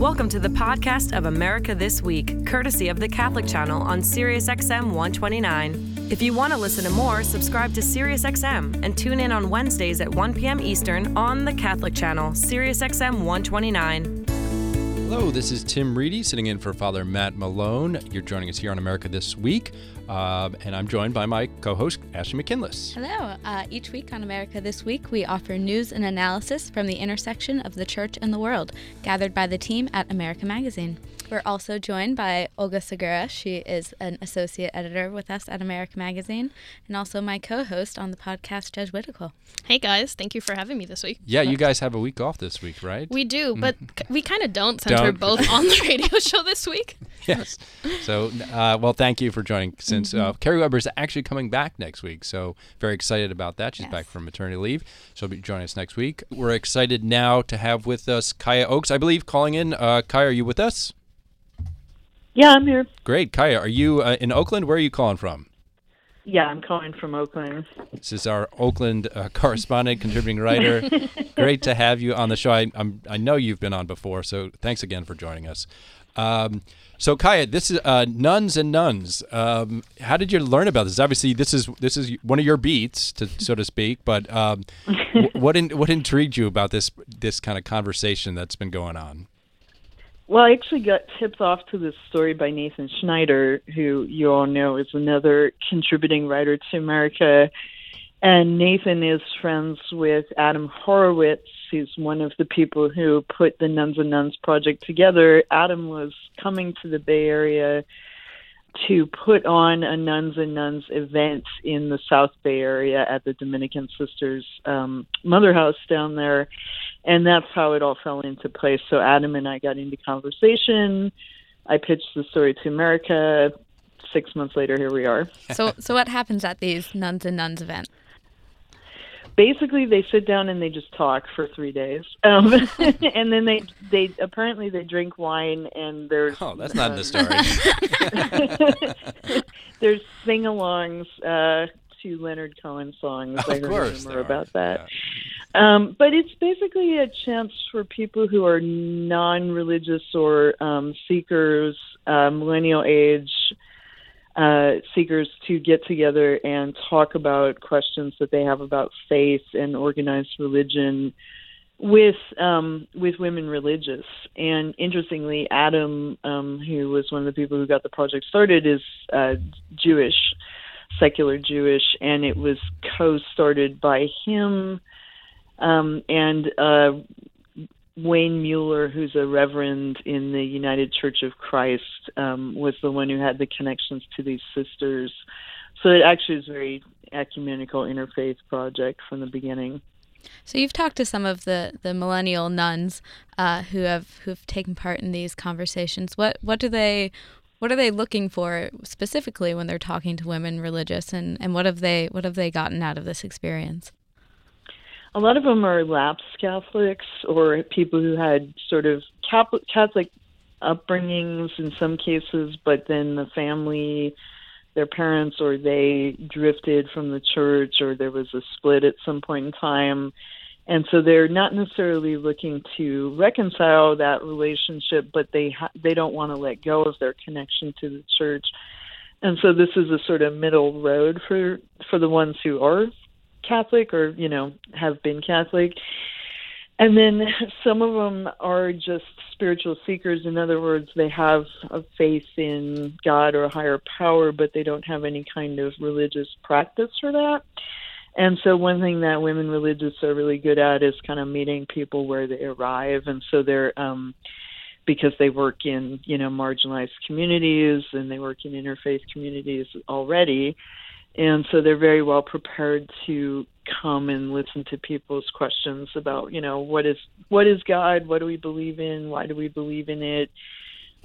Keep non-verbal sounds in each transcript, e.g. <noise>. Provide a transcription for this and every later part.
Welcome to the podcast of America This Week, courtesy of the Catholic Channel on SiriusXM 129. If you want to listen to more, subscribe to SiriusXM and tune in on Wednesdays at 1 p.m. Eastern on the Catholic Channel, SiriusXM 129. Hello, this is Tim Reidy sitting in for Father Matt Malone. You're joining us here on America This Week, uh, and I'm joined by my co host, Ashley McKinless. Hello. Uh, each week on America This Week, we offer news and analysis from the intersection of the church and the world, gathered by the team at America Magazine. We're also joined by Olga Segura. She is an associate editor with us at America Magazine and also my co host on the podcast, Jesuitical. Hey guys, thank you for having me this week. Yeah, you guys have a week off this week, right? We do, but c- we kind of don't since we're both on the radio <laughs> show this week. <laughs> yes. So, uh, well, thank you for joining. Since uh, Kerry Weber is actually coming back next week, so very excited about that. She's Yes. back from maternity leave. She'll be joining us next week. We're excited now to have with us Kaya Oakes, I believe, calling in. Uh, Kaya, are you with us? Yeah, I'm here. Great. Kaya, are you uh, in Oakland? Where are you calling from? Yeah, I'm calling from Oakland. This is our Oakland uh, correspondent, contributing writer. <laughs> Great to have you on the show. I, I'm, I know you've been on before, so thanks again for joining us. Um, so, Kaya, this is uh, nuns and nones. Um, how did you learn about this? Obviously, this is this is one of your beats, to, so to speak. But um, <laughs> wh- what in, what intrigued you about this this kind of conversation that's been going on? Well, I actually got tipped off to this story by Nathan Schneider, who you all know is another contributing writer to America. And Nathan is friends with Adam Horowitz. He's one of the people who put the Nuns and Nones project together. Adam was coming to the Bay Area to put on a Nuns and Nones event in the South Bay Area at the Dominican Sisters um, Mother House down there. And that's how it all fell into place. So Adam and I got into conversation. I pitched the story to America. Six months later, here we are. So, so what happens at these nuns and nones event? Basically they sit down and they just talk for three days um <laughs> <laughs> and then they they apparently they drink wine and there's Oh, that's not in the story. <laughs> there's sing-alongs uh to leonard cohen songs i of heard course, rumor there are. about that Yeah. um but it's basically a chance for people who are non-religious or um seekers uh millennial age uh, seekers to get together and talk about questions that they have about faith and organized religion with um, with women religious. And interestingly, Adam, um, who was one of the people who got the project started, is uh, Jewish, secular Jewish, and it was co-started by him um, and uh, Wayne Muller, who's a reverend in the United Church of Christ, um, was the one who had the connections to these sisters. So it actually is a very ecumenical interfaith project from the beginning. So you've talked to some of the, the millennial nones uh, who have who've taken part in these conversations. What what do they what are they looking for specifically when they're talking to women religious, and, and what have they what have they gotten out of this experience? A lot of them are lapsed Catholics or people who had sort of Catholic, upbringings in some cases, but then the family, their parents or they drifted from the church or there was a split at some point in time. And so they're not necessarily looking to reconcile that relationship, but they ha- they don't want to let go of their connection to the church. And so this is a sort of middle road for for the ones who are Catholic or you know have been Catholic, and then some of them are just spiritual seekers. In other words, they have a faith in God or a higher power, but they don't have any kind of religious practice for that. And so, one thing that women religious are really good at is kind of meeting people where they arrive, and so they're um, because they work in you know marginalized communities and they work in interfaith communities already and so they're very well prepared to come and listen to people's questions about you know what is what is god? What do we believe in? Why do we believe in it?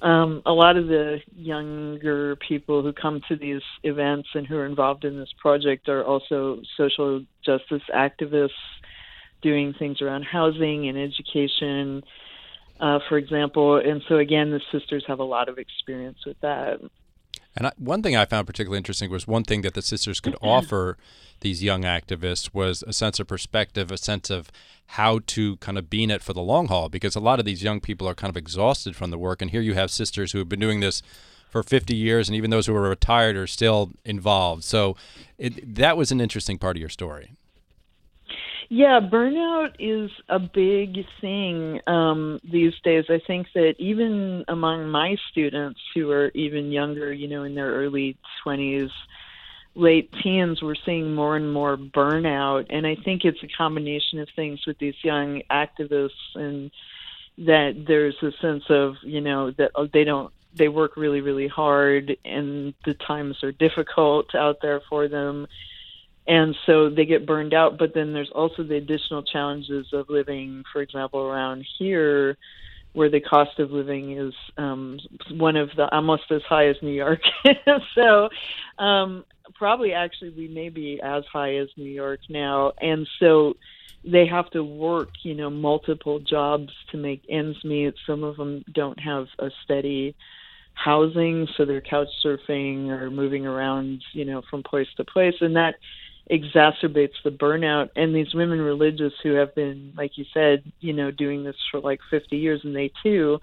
Um, a lot of the younger people who come to these events and who are involved in this project are also social justice activists doing things around housing and education uh, for example. And so again the sisters have a lot of experience with that And I, one thing I found particularly interesting was one thing that the sisters could <clears throat> offer these young activists was a sense of perspective, a sense of how to kind of be in it for the long haul, because a lot of these young people are kind of exhausted from the work. And here you have sisters who have been doing this for 50 years, and even those who are retired are still involved. So it, that was an interesting part of your story. Yeah, burnout is a big thing um, these days. I think that even among my students who are even younger, you know, in their early 20s, late teens, we're seeing more and more burnout. And I think it's a combination of things with these young activists and that there's a sense of, you know, that oh, they don't they work really really hard and the times are difficult out there for them and so they get burned out but then there's also the additional challenges of living for example around here where the cost of living is um one of the almost as high as New York. <laughs> So um probably actually we may be as high as New York now. And so they have to work you know multiple jobs to make ends meet. Some of them don't have a steady housing so they're couch surfing or moving around you know from place to place. And that exacerbates the burnout. And these women religious who have been like you said you know doing this for like 50 years and they too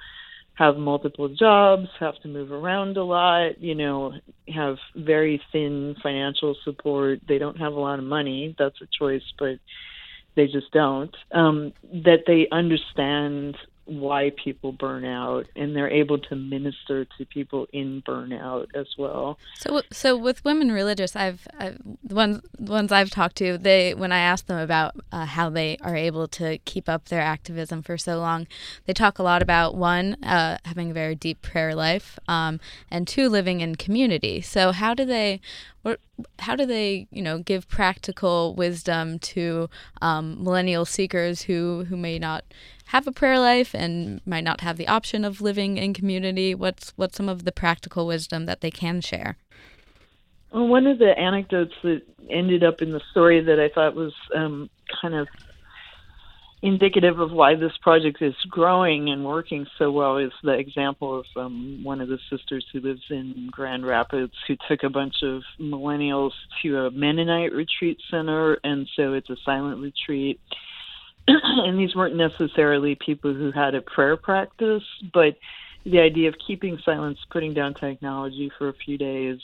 have multiple jobs have to move around a lot you know have very thin financial support. They don't have a lot of money. That's a choice but they just don't. Um that they understand why people burn out and they're able to minister to people in burnout as well. So so with women religious I've, I've the ones the ones I've talked to they when I ask them about uh, how they are able to keep up their activism for so long they talk a lot about one uh, having a very deep prayer life um, and two living in community. So how do they what, how do they, you know, give practical wisdom to um, millennial seekers who who may not have a prayer life and might not have the option of living in community? What's what's some of the practical wisdom that they can share? Well, one of the anecdotes that ended up in the story that I thought was um, kind of indicative of why this project is growing and working so well is the example of um, one of the sisters who lives in Grand Rapids who took a bunch of millennials to a Mennonite retreat center, and so it's a silent retreat. <clears throat> and these weren't necessarily people who had a prayer practice, but the idea of keeping silence, putting down technology for a few days,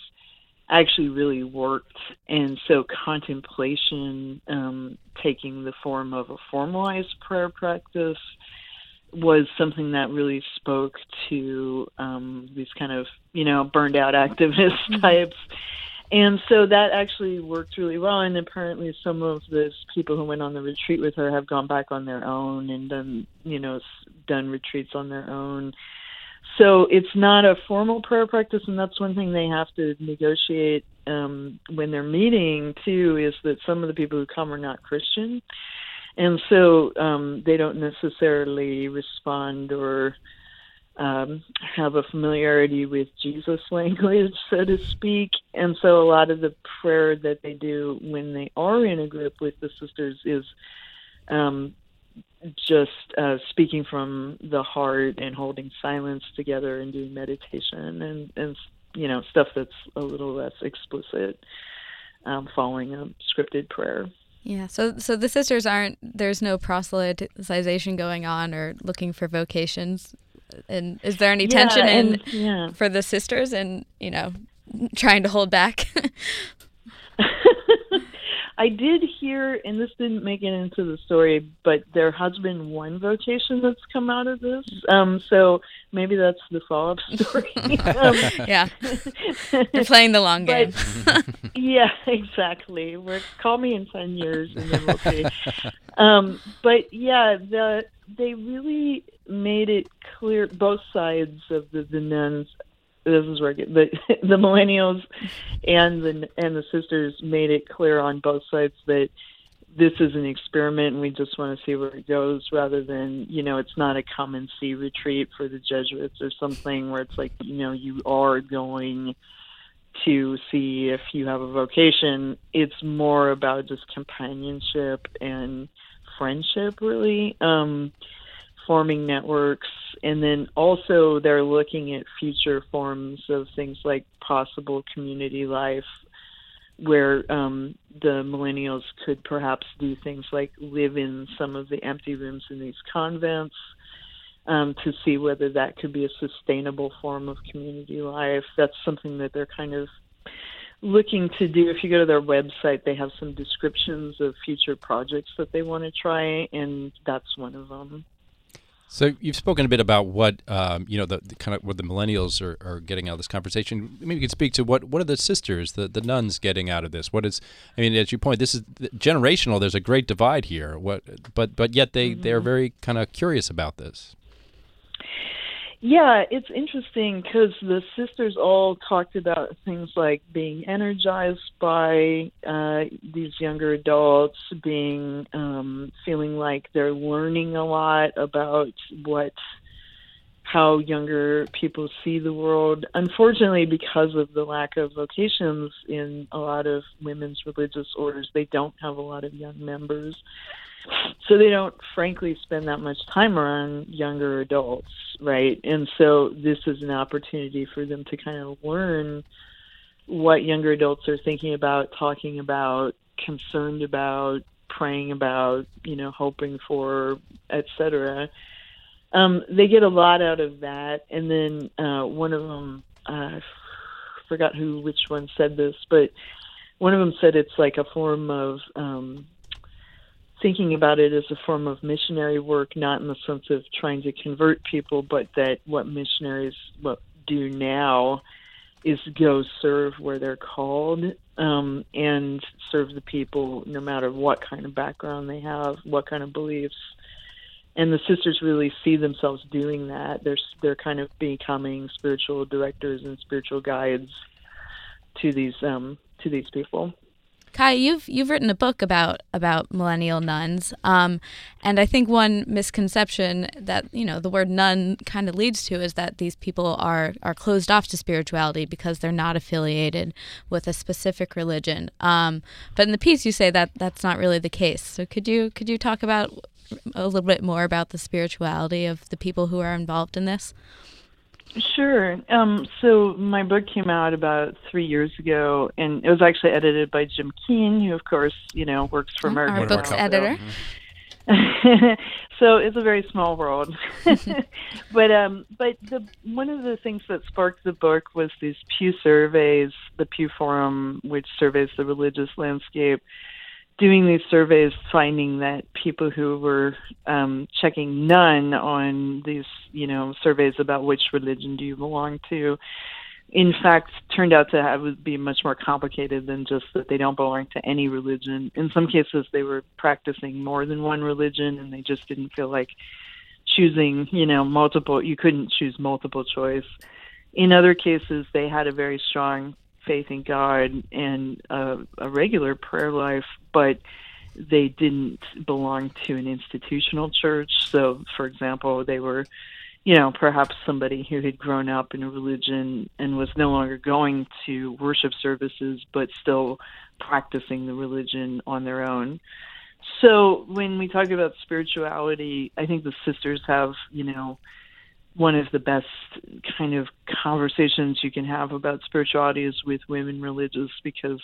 actually really worked. And so contemplation, um, taking the form of a formalized prayer practice, was something that really spoke to um, these kind of, you know, burned out activist <laughs> types. And so that actually worked really well. And apparently, some of those people who went on the retreat with her have gone back on their own and done, you know, done retreats on their own so it's not a formal prayer practice, and that's one thing they have to negotiate um, when they're meeting too. Is that some of the people who come are not Christian, and so um, they don't necessarily respond or um, have a familiarity with Jesus language, <laughs> so to speak. And so a lot of the prayer that they do when they are in a group with the sisters is um, just uh, speaking from the heart and holding silence together and doing meditation and and you know stuff that's a little less explicit, um, following a scripted prayer. Yeah, so so the sisters aren't there's no proselytization going on or looking for vocations. And is there any yeah, tension and, in yeah. for the sisters and you know trying to hold back? <laughs> I did hear, and this didn't make it into the story, but there has been one vocation that's come out of this. Um, so maybe that's the follow-up <laughs> story. <laughs> um, yeah, you're playing the long game. But, yeah, exactly. We're, call me in ten years, and then we'll see. Um, but yeah, the they really made it clear both sides of the, the nuns this is where the <laughs> the millennials and the and the sisters made it clear on both sides that this is an experiment and we just want to see where it goes rather than you know it's not a come and see retreat for the jesuits or something where it's like you know you are going to see if you have a vocation. It's more about just companionship and friendship really um forming networks And then also they're looking at future forms of things like possible community life where um, the millennials could perhaps do things like live in some of the empty rooms in these convents um, to see whether that could be a sustainable form of community life. That's something that they're kind of looking to do. If you go to their website, they have some descriptions of future projects that they want to try, and that's one of them. So you've spoken a bit about what um, you know the, the, kind of what the millennials are, are getting out of this conversation. Maybe you could speak to what what are the sisters, the, the nuns, getting out of this? What is? I mean, as you point, this is generational. There's a great divide here. What, but but yet they mm-hmm. they are very kind of curious about this. Yeah, it's interesting because the sisters all talked about things like being energized by uh, these younger adults, being um, feeling like they're learning a lot about what how younger people see the world. Unfortunately, because of the lack of vocations in a lot of women's religious orders, they don't have a lot of young members so they don't frankly spend that much time around younger adults right? And so this is an opportunity for them to kind of learn what younger adults are thinking about talking about concerned about praying about you know hoping for etc um, they get a lot out of that. And then uh, one of them uh, I forgot who which one said this but one of them said it's like a form of um, thinking about it as a form of missionary work, not in the sense of trying to convert people, but that what missionaries do now is go serve where they're called um, and serve the people no matter what kind of background they have, what kind of beliefs. And the sisters really see themselves doing that. They're they're kind of becoming spiritual directors and spiritual guides to these um, to these people. Kai, you've you've written a book about about millennial nones, um, and I think one misconception that you know the word none kind of leads to is that these people are are closed off to spirituality because they're not affiliated with a specific religion. Um, but in the piece, you say that that's not really the case. So could you could you talk about a little bit more about the spirituality of the people who are involved in this? Sure. Um, so my book came out about three years ago, and it was actually edited by Jim Keane, who, of course, you know, works for American. Our book's editor. <laughs> so it's a very small world, <laughs> but um, but the one of the things that sparked the book was these Pew surveys, the Pew Forum, which surveys the religious landscape, doing these surveys, finding that people who were um, checking none on these, you know, surveys about which religion do you belong to, in fact, turned out to have be much more complicated than just that they don't belong to any religion. In some cases, they were practicing more than one religion, and they just didn't feel like choosing, you know, multiple. You couldn't choose multiple choice. In other cases, they had a very strong faith in God and a, a regular prayer life, but they didn't belong to an institutional church. So, for example, they were, you know, perhaps somebody who had grown up in a religion and was no longer going to worship services, but still practicing the religion on their own. So, when we talk about spirituality, I think the sisters have, you know, one of the best kind of conversations you can have about spirituality is with women religious because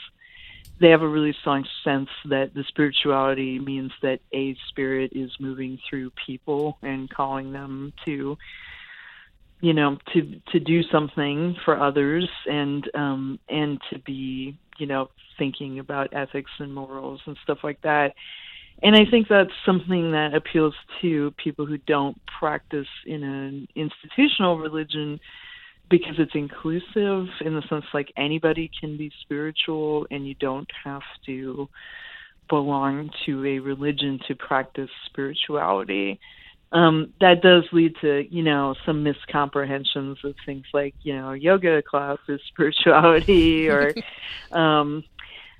they have a really strong sense that the spirituality means that a spirit is moving through people and calling them to you know to to do something for others and um and to be you know thinking about ethics and morals and stuff like that and I think that's something that appeals to people who don't practice in an institutional religion because it's inclusive in the sense like anybody can be spiritual and you don't have to belong to a religion to practice spirituality. Um, that does lead to, you know, some miscomprehensions of things like, you know, yoga class is <laughs> spirituality or <laughs> um,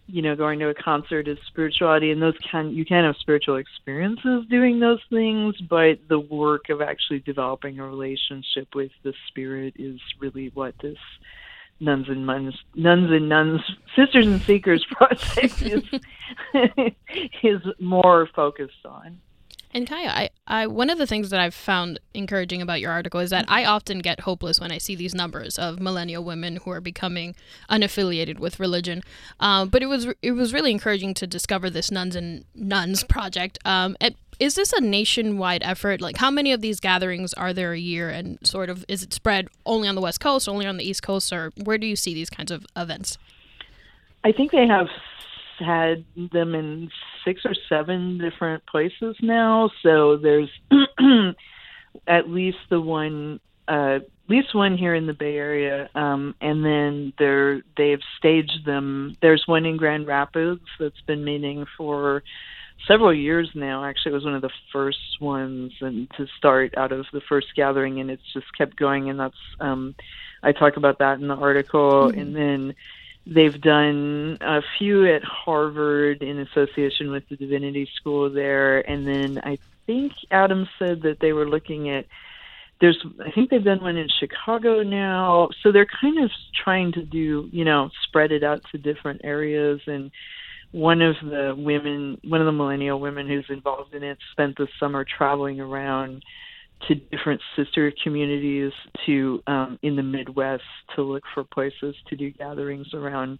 you know, going to a concert is spirituality, and those can you can have spiritual experiences doing those things, but the work of actually developing a relationship with the spirit is really what this nuns and nones, nuns and nones, sisters and seekers <laughs> project is <laughs> is more focused on. And Kaya, I, I one of the things that I've found encouraging about your article is that I often get hopeless when I see these numbers of millennial women who are becoming unaffiliated with religion. Um, but it was it was really encouraging to discover this nuns and nones project. Um, it, is this a nationwide effort? Like, how many of these gatherings are there a year, and sort of is it spread only on the West Coast, only on the East Coast, or where do you see these kinds of events? I think they have had them in six or seven different places now. So there's <clears throat> at least the one, uh, at least one here in the Bay Area, um, and then they're they've staged them. There's one in Grand Rapids that's been meeting for several years now. Actually, it was one of the first ones and to start out of the first gathering, and it's just kept going. And that's um, I talk about that in the article, mm-hmm. and then They've done a few at Harvard in association with the Divinity School there, and then I think Adam said that they were looking at. There's, I think they've done one in Chicago now, so they're kind of trying to do, you know, spread it out to different areas. And one of the women, one of the millennial women who's involved in it, spent the summer traveling around to different sister communities to um, in the Midwest to look for places to do gatherings around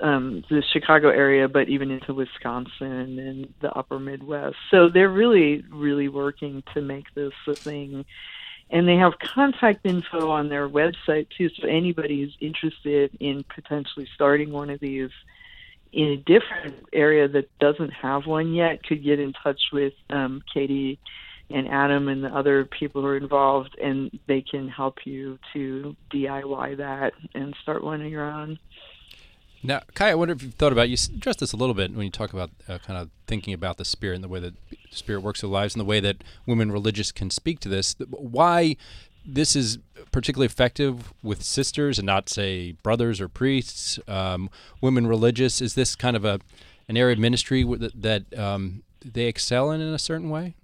um, the Chicago area, but even into Wisconsin and the Upper Midwest. So they're really, really working to make this a thing. And they have contact info on their website too, so anybody who's interested in potentially starting one of these in a different area that doesn't have one yet could get in touch with um, Katie and Adam and the other people who are involved, and they can help you to DIY that and start one of your own. Now, Kai, I wonder if you've thought about you addressed this a little bit when you talk about uh, kind of thinking about the spirit and the way that the spirit works in lives and the way that women religious can speak to this. Why this is particularly effective with sisters and not say brothers or priests, um, women religious. Is this kind of a an area of ministry that, that um, they excel in in a certain way?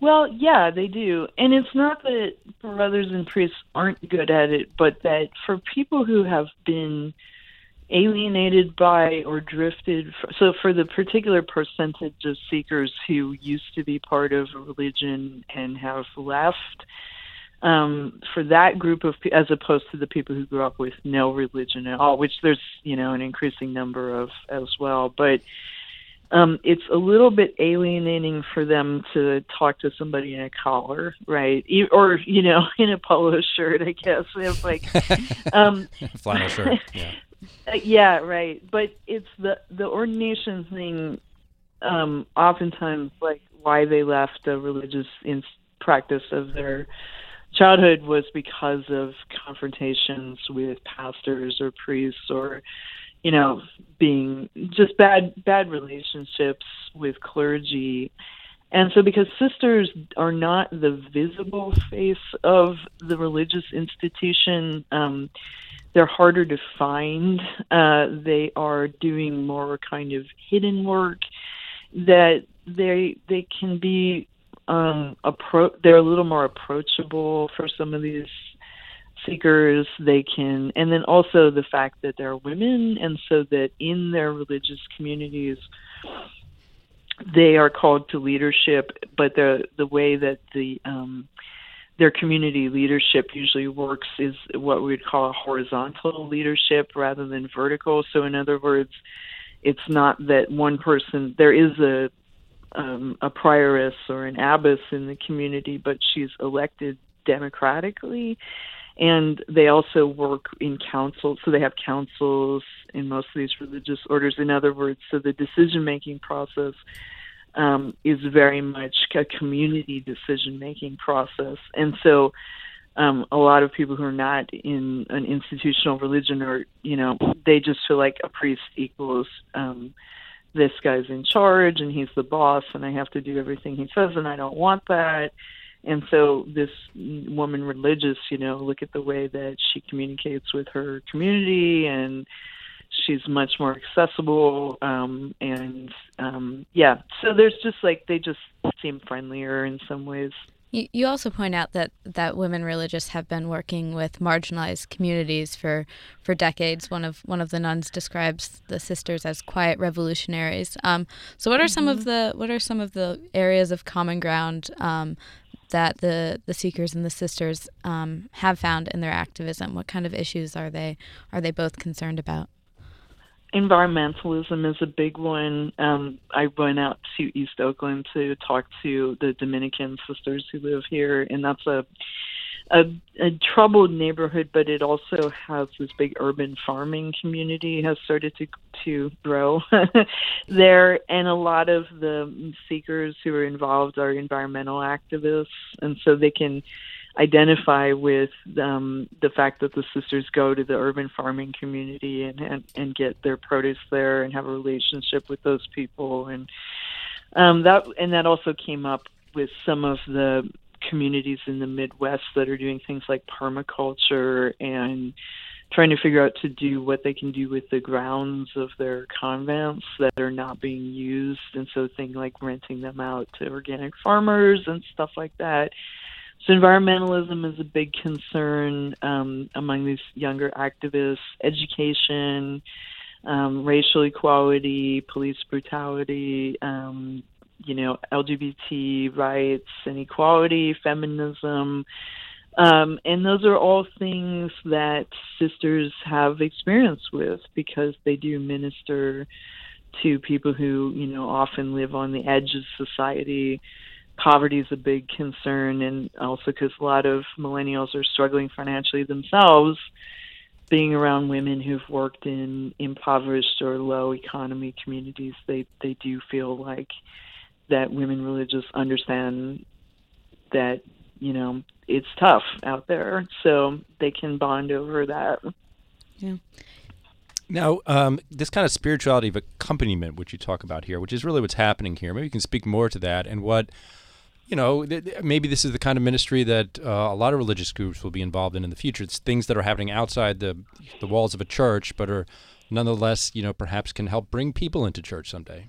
Well, yeah, they do. And it's not that brothers and priests aren't good at it, but that for people who have been alienated by or drifted, so for the particular percentage of seekers who used to be part of a religion and have left, um, for that group of, as opposed to the people who grew up with no religion at all, which there's, you know, an increasing number of as well. But, um, it's a little bit alienating for them to talk to somebody in a collar, right? Or you know, <laughs> in a polo shirt, I guess. It's like <laughs> um, flannel shirt. <laughs> Yeah. Uh, yeah, right. But it's the the ordination thing. Um, oftentimes, like why they left the religious in practice of their childhood was because of confrontations with pastors or priests or you know, being just bad bad relationships with clergy. And so because sisters are not the visible face of the religious institution, um, they're harder to find. Uh, they are doing more kind of hidden work that they they can be um, appro- they're a little more approachable for some of these seekers they can and then also the fact that they're women and so that in their religious communities they are called to leadership but the the way that the um their community leadership usually works is what we would call a horizontal leadership rather than vertical. So in other words it's not that one person there is a um, a prioress or an abbess in the community, but she's elected democratically and they also work in council so they have councils in most of these religious orders. In other words so the decision making process um, is very much a community decision making process. And so um, a lot of people who are not in an institutional religion or you know they just feel like a priest equals um, this guy's in charge and he's the boss and I have to do everything he says and I don't want that and so this woman religious, you know, look at the way that she communicates with her community and she's much more accessible um and um yeah. So there's just like they just seem friendlier in some ways You, you also point out that, that women religious have been working with marginalized communities for, for decades. One of one of the nuns describes the sisters as quiet revolutionaries. Um, so, what are mm-hmm. some of mm-hmm. the what are some of the areas of common ground um, that the the seekers and the sisters um, have found in their activism? What kind of issues are they are they both concerned about? Environmentalism is a big one. Um, I went out to East Oakland to talk to the Dominican sisters who live here, and that's a a, a troubled neighborhood, but it also has this big urban farming community has started to to grow <laughs> there, and a lot of the seekers who are involved are environmental activists, and so they can identify with um, the fact that the sisters go to the urban farming community and, and and get their produce there and have a relationship with those people. And um, that and that also came up with some of the communities in the Midwest that are doing things like permaculture and trying to figure out to do what they can do with the grounds of their convents that are not being used. And so things like renting them out to organic farmers and stuff like that so environmentalism is a big concern um, among these younger activists. Education, um, racial equality, police brutality, um, you know, LGBT rights and equality, feminism. Um, and those are all things that sisters have experience with because they do minister to people who, you know, often live on the edge of society poverty is a big concern, and also because a lot of millennials are struggling financially themselves. Being around women who've worked in impoverished or low economy communities, they they do feel like that women really just understand that you know it's tough out there, so they can bond over that. Yeah. Now, um, this kind of spirituality of accompaniment, which you talk about here, which is really what's happening here. Maybe you can speak more to that and what you know, maybe this is the kind of ministry that uh, a lot of religious groups will be involved in in the future. It's things that are happening outside the the walls of a church, but are nonetheless, you know, perhaps can help bring people into church someday.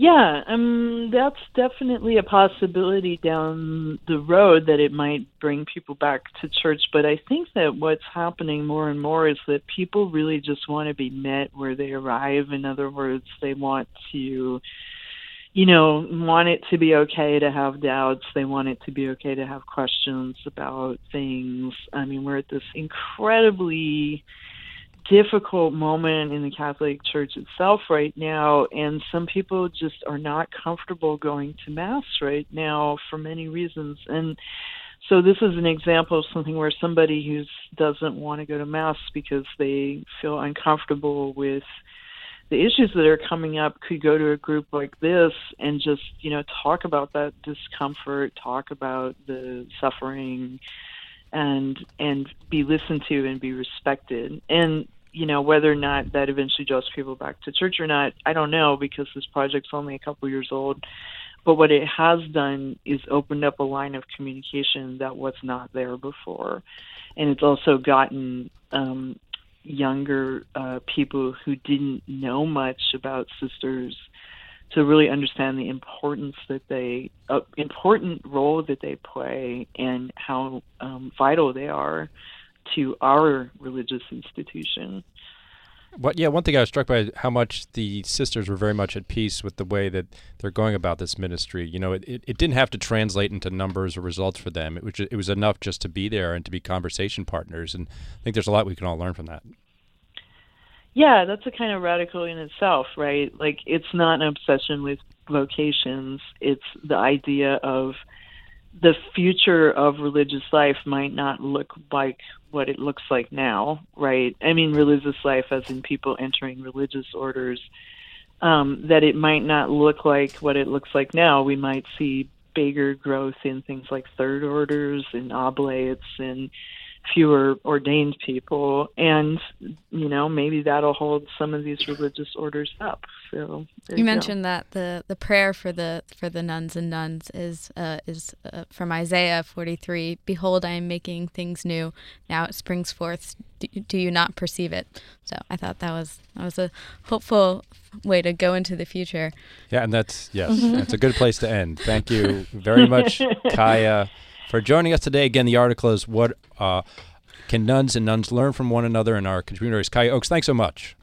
Yeah, um, that's definitely a possibility down the road that it might bring people back to church. But I think that what's happening more and more is that people really just want to be met where they arrive. In other words, they want to you know, want it to be okay to have doubts. They want it to be okay to have questions about things. I mean, we're at this incredibly difficult moment in the Catholic Church itself right now, and some people just are not comfortable going to Mass right now for many reasons. And so this is an example of something where somebody who doesn't want to go to Mass because they feel uncomfortable with the issues that are coming up could go to a group like this and just you know talk about that discomfort talk about the suffering and and be listened to and be respected. And you know whether or not that eventually draws people back to church or not i don't know because this project's only a couple years old. But what it has done is opened up a line of communication that was not there before. And it's also gotten um, younger uh, people who didn't know much about sisters to really understand the importance that they uh, important role that they play and how um, vital they are to our religious institution. What, yeah, one thing I was struck by how much the sisters were very much at peace with the way that they're going about this ministry. You know, it, it, it didn't have to translate into numbers or results for them. It was it was enough just to be there and to be conversation partners. And I think there's a lot we can all learn from that. Yeah, that's a kind of radical in itself, right? Like it's not an obsession with vocations. It's the idea of the future of religious life might not look like what it looks like now, right? I mean, religious life, as in people entering religious orders, um, that it might not look like what it looks like now. We might see bigger growth in things like third orders and oblates and fewer ordained people, and you know maybe that'll hold some of these religious orders up. So you, you mentioned that the the prayer for the for the nuns and nones is uh, is uh, from Isaiah 43. Behold, I am making things new. Now it springs forth. Do, do you not perceive it? So I thought that was that was a hopeful way to go into the future. Yeah, and that's yes, that's a good place to end. Thank you very much, <laughs> Kaya for joining us today. Again, the article is What uh, Can Nuns and Nones Learn from One Another in Our Communities? Kaya Oakes. thanks so much.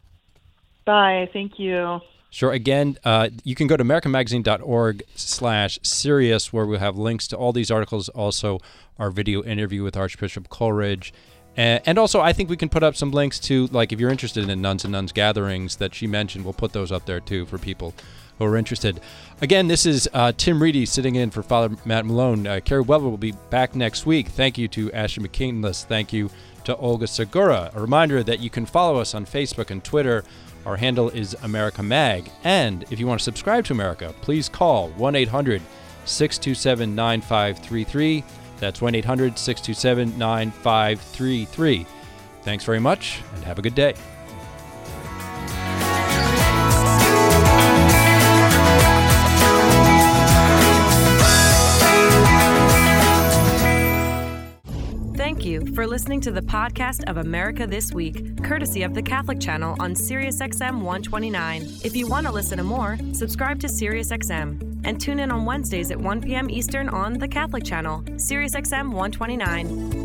Bye. Thank you. Sure. Again, uh, you can go to americanmagazine.org slash Sirius, where we'll have links to all these articles, also our video interview with Archbishop Coleridge. And, and also, I think we can put up some links to, like, if you're interested in nuns and nones gatherings that she mentioned, we'll put those up there too for people who are interested. Again, this is uh, Tim Reidy sitting in for Father Matt Malone. Uh, Kerry Weber will be back next week. Thank you to Ashley McKinless. Thank you to Olga Segura. A reminder that you can follow us on Facebook and Twitter. Our handle is America Mag. And if you want to subscribe to America, please call 1 800 627 9533. That's 1 800 627 9533. Thanks very much and have a good day. For listening to the podcast of America This Week, courtesy of the Catholic Channel on SiriusXM 129. If you want to listen to more, subscribe to SiriusXM and tune in on Wednesdays at 1 p.m. Eastern on the Catholic Channel, SiriusXM 129.